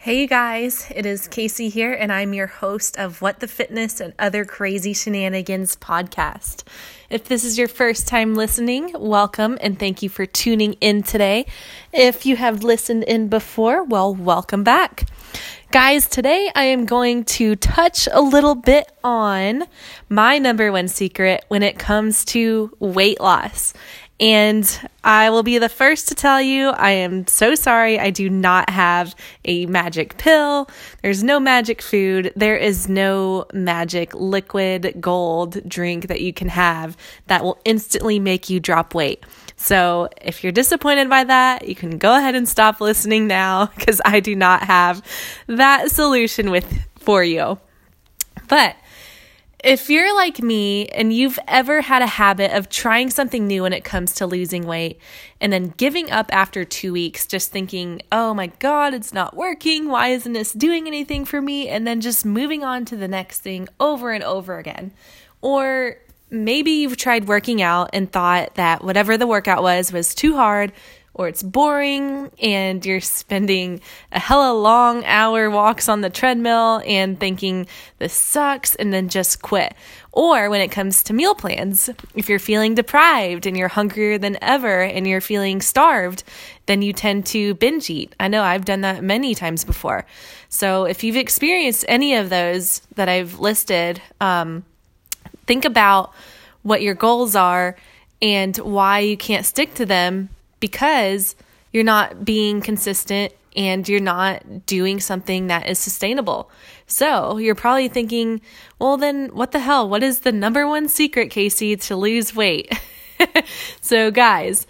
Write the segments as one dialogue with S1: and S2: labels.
S1: Hey guys, it is Casey here, and I'm your host of What the Fitness and Other Crazy Shenanigans podcast. If this is your first time listening, welcome and thank you for tuning in today. If you have listened in before, well, welcome back. Guys, today I am going to touch a little bit on my number one secret when it comes to weight loss. And I will be the first to tell you I am so sorry. I do not have a magic pill. There's no magic food. There is no magic liquid gold drink that you can have that will instantly make you drop weight. So if you're disappointed by that, you can go ahead and stop listening now because I do not have that solution with for you. But if you're like me and you've ever had a habit of trying something new when it comes to losing weight and then giving up after two weeks, just thinking, oh my God, it's not working. Why isn't this doing anything for me? And then just moving on to the next thing over and over again. Or maybe you've tried working out and thought that whatever the workout was was too hard or it's boring and you're spending a hella long hour walks on the treadmill and thinking this sucks and then just quit. Or when it comes to meal plans, if you're feeling deprived and you're hungrier than ever and you're feeling starved, then you tend to binge eat. I know I've done that many times before. So if you've experienced any of those that I've listed, um, think about what your goals are and why you can't stick to them because you're not being consistent and you're not doing something that is sustainable. So you're probably thinking, well, then what the hell? What is the number one secret, Casey, to lose weight? so, guys,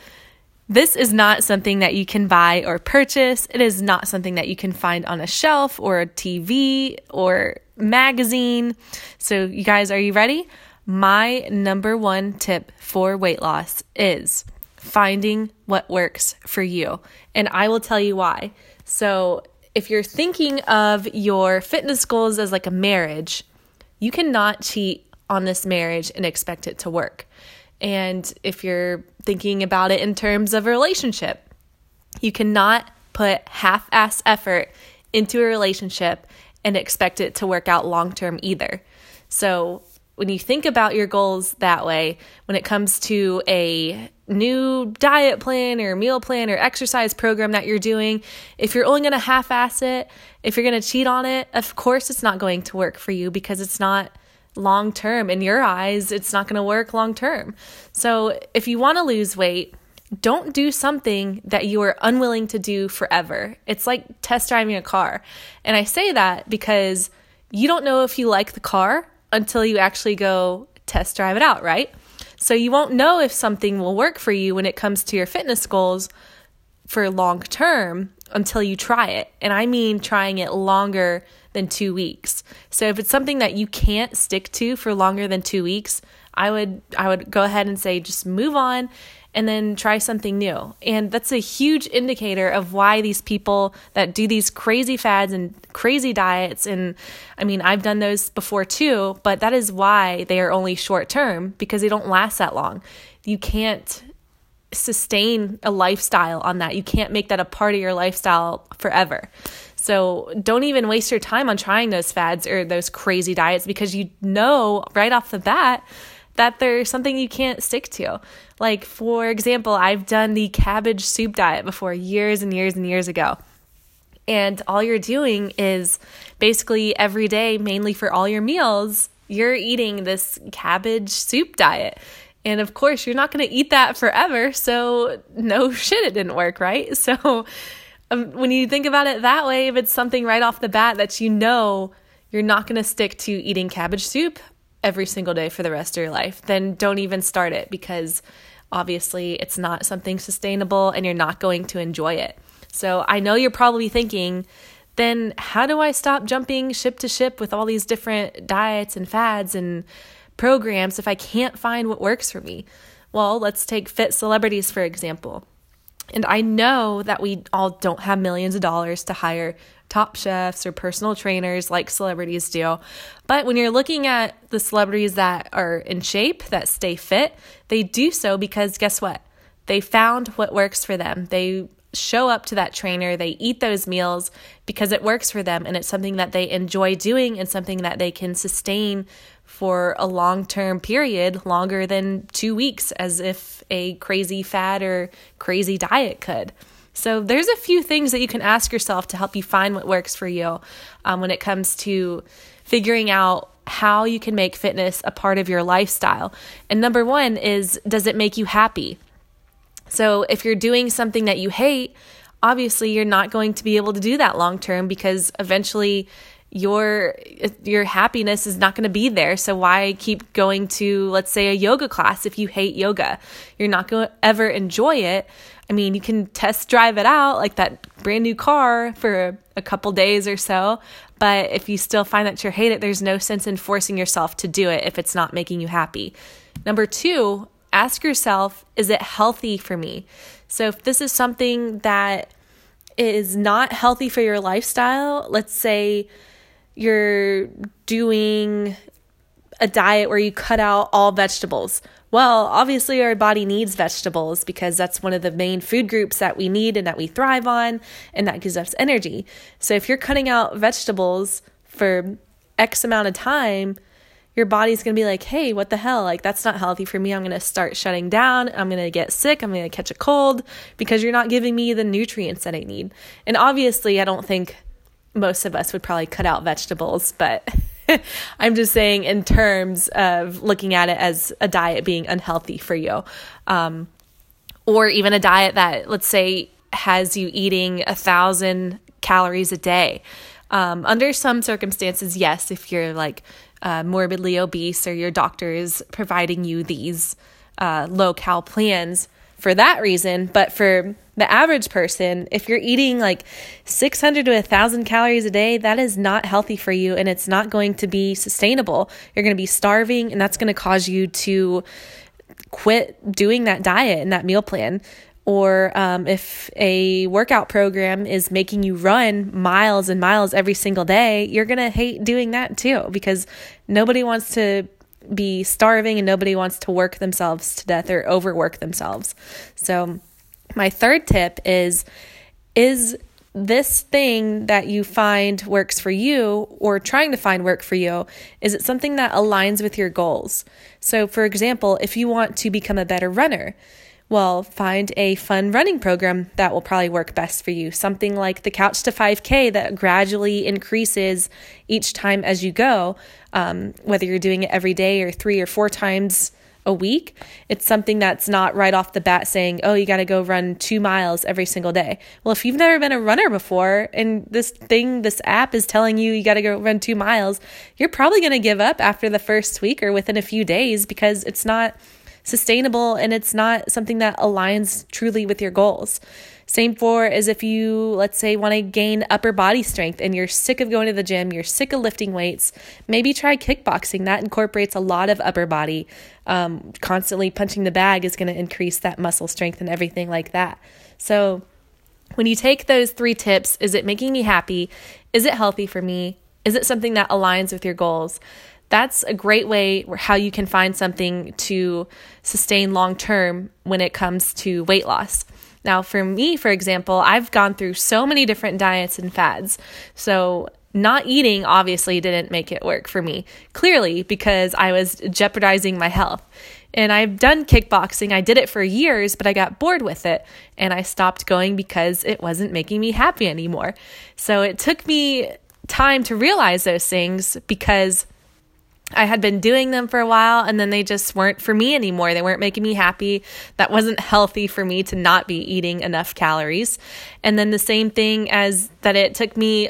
S1: this is not something that you can buy or purchase. It is not something that you can find on a shelf or a TV or magazine. So, you guys, are you ready? My number one tip for weight loss is finding what works for you. And I will tell you why. So, if you're thinking of your fitness goals as like a marriage, you cannot cheat on this marriage and expect it to work. And if you're thinking about it in terms of a relationship, you cannot put half ass effort into a relationship and expect it to work out long term either. So, when you think about your goals that way, when it comes to a new diet plan or meal plan or exercise program that you're doing, if you're only going to half ass it, if you're going to cheat on it, of course it's not going to work for you because it's not long term. In your eyes, it's not going to work long term. So if you want to lose weight, don't do something that you are unwilling to do forever. It's like test driving a car. And I say that because you don't know if you like the car until you actually go test drive it out, right? So you won't know if something will work for you when it comes to your fitness goals for long term until you try it. And I mean trying it longer than two weeks. So if it's something that you can't stick to for longer than two weeks, I would I would go ahead and say just move on and then try something new. And that's a huge indicator of why these people that do these crazy fads and crazy diets and I mean, I've done those before too, but that is why they are only short term because they don't last that long. You can't sustain a lifestyle on that. You can't make that a part of your lifestyle forever. So don't even waste your time on trying those fads or those crazy diets because you know right off the bat that there's something you can't stick to. Like, for example, I've done the cabbage soup diet before years and years and years ago. And all you're doing is basically every day, mainly for all your meals, you're eating this cabbage soup diet. And of course, you're not going to eat that forever. So, no shit, it didn't work, right? So, um, when you think about it that way, if it's something right off the bat that you know you're not going to stick to eating cabbage soup every single day for the rest of your life, then don't even start it because obviously it's not something sustainable and you're not going to enjoy it. So I know you're probably thinking, then how do I stop jumping ship to ship with all these different diets and fads and programs if I can't find what works for me? Well, let's take fit celebrities for example. And I know that we all don't have millions of dollars to hire top chefs or personal trainers like celebrities do. But when you're looking at the celebrities that are in shape, that stay fit, they do so because guess what? They found what works for them. They show up to that trainer, they eat those meals because it works for them and it's something that they enjoy doing and something that they can sustain for a long term period, longer than two weeks, as if a crazy fad or crazy diet could. So, there's a few things that you can ask yourself to help you find what works for you um, when it comes to figuring out how you can make fitness a part of your lifestyle. And number one is does it make you happy? So if you're doing something that you hate, obviously you're not going to be able to do that long term because eventually your your happiness is not going to be there. So why keep going to let's say a yoga class if you hate yoga? You're not going to ever enjoy it. I mean you can test drive it out like that brand new car for a couple days or so. But if you still find that you hate it there's no sense in forcing yourself to do it if it's not making you happy. Number 2 ask yourself is it healthy for me? So if this is something that is not healthy for your lifestyle let's say you're doing a diet where you cut out all vegetables. Well, obviously, our body needs vegetables because that's one of the main food groups that we need and that we thrive on, and that gives us energy. So, if you're cutting out vegetables for X amount of time, your body's gonna be like, hey, what the hell? Like, that's not healthy for me. I'm gonna start shutting down. I'm gonna get sick. I'm gonna catch a cold because you're not giving me the nutrients that I need. And obviously, I don't think most of us would probably cut out vegetables, but I'm just saying in terms of looking at it as a diet being unhealthy for you. Um, or even a diet that, let's say, has you eating a thousand calories a day. Um, under some circumstances, yes, if you're like uh, morbidly obese or your doctor is providing you these uh, low cal plans for that reason. But for the average person, if you're eating like 600 to 1,000 calories a day, that is not healthy for you and it's not going to be sustainable. You're going to be starving, and that's going to cause you to quit doing that diet and that meal plan. Or um, if a workout program is making you run miles and miles every single day, you're going to hate doing that too because nobody wants to be starving and nobody wants to work themselves to death or overwork themselves. So, my third tip is is this thing that you find works for you or trying to find work for you is it something that aligns with your goals? So for example if you want to become a better runner well find a fun running program that will probably work best for you. Something like the couch to 5k that gradually increases each time as you go um, whether you're doing it every day or three or four times a week. It's something that's not right off the bat saying, oh, you got to go run two miles every single day. Well, if you've never been a runner before and this thing, this app is telling you you got to go run two miles, you're probably going to give up after the first week or within a few days because it's not sustainable and it's not something that aligns truly with your goals. Same for as if you, let's say, want to gain upper body strength and you're sick of going to the gym, you're sick of lifting weights, maybe try kickboxing. That incorporates a lot of upper body. Um, constantly punching the bag is going to increase that muscle strength and everything like that. So, when you take those three tips, is it making me happy? Is it healthy for me? Is it something that aligns with your goals? That's a great way how you can find something to sustain long term when it comes to weight loss. Now, for me, for example, I've gone through so many different diets and fads. So, not eating obviously didn't make it work for me, clearly, because I was jeopardizing my health. And I've done kickboxing. I did it for years, but I got bored with it and I stopped going because it wasn't making me happy anymore. So it took me time to realize those things because I had been doing them for a while and then they just weren't for me anymore. They weren't making me happy. That wasn't healthy for me to not be eating enough calories. And then the same thing as that it took me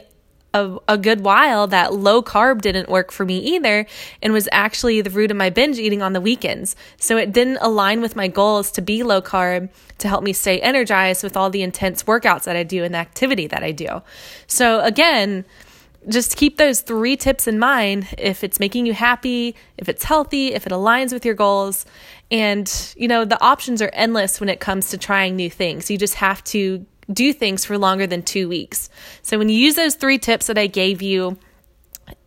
S1: a, a good while that low carb didn't work for me either and was actually the root of my binge eating on the weekends. So it didn't align with my goals to be low carb to help me stay energized with all the intense workouts that I do and the activity that I do. So again, just keep those three tips in mind if it's making you happy, if it's healthy, if it aligns with your goals. And, you know, the options are endless when it comes to trying new things. You just have to do things for longer than two weeks. So when you use those three tips that I gave you,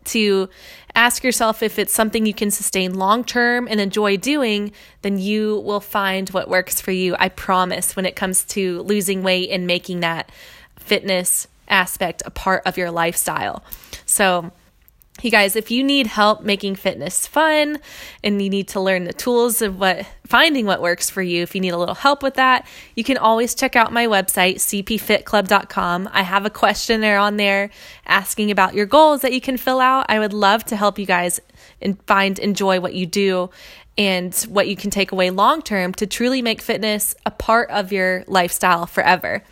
S1: to ask yourself if it's something you can sustain long term and enjoy doing, then you will find what works for you. I promise when it comes to losing weight and making that fitness aspect a part of your lifestyle. So, you guys, if you need help making fitness fun and you need to learn the tools of what finding what works for you, if you need a little help with that, you can always check out my website, cpfitclub.com. I have a questionnaire on there asking about your goals that you can fill out. I would love to help you guys and find enjoy what you do and what you can take away long term to truly make fitness a part of your lifestyle forever.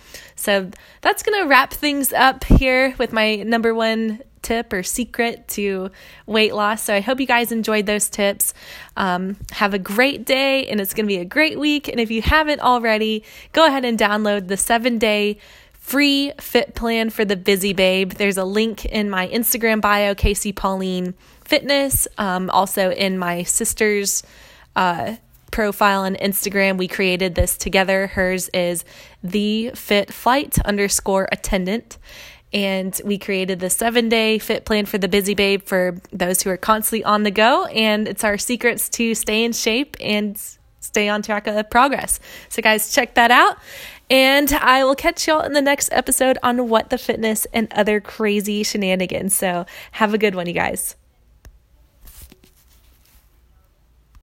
S1: So that's going to wrap things up here with my number one tip or secret to weight loss. So I hope you guys enjoyed those tips. Um, have a great day, and it's going to be a great week. And if you haven't already, go ahead and download the seven day free fit plan for the busy babe. There's a link in my Instagram bio, Casey Pauline Fitness, um, also in my sister's. Uh, profile on Instagram. We created this together. Hers is the fit flight underscore attendant and we created the seven day fit plan for the busy babe for those who are constantly on the go. And it's our secrets to stay in shape and stay on track of progress. So, guys, check that out. And I will catch y'all in the next episode on what the fitness and other crazy shenanigans. So, have a good one, you guys.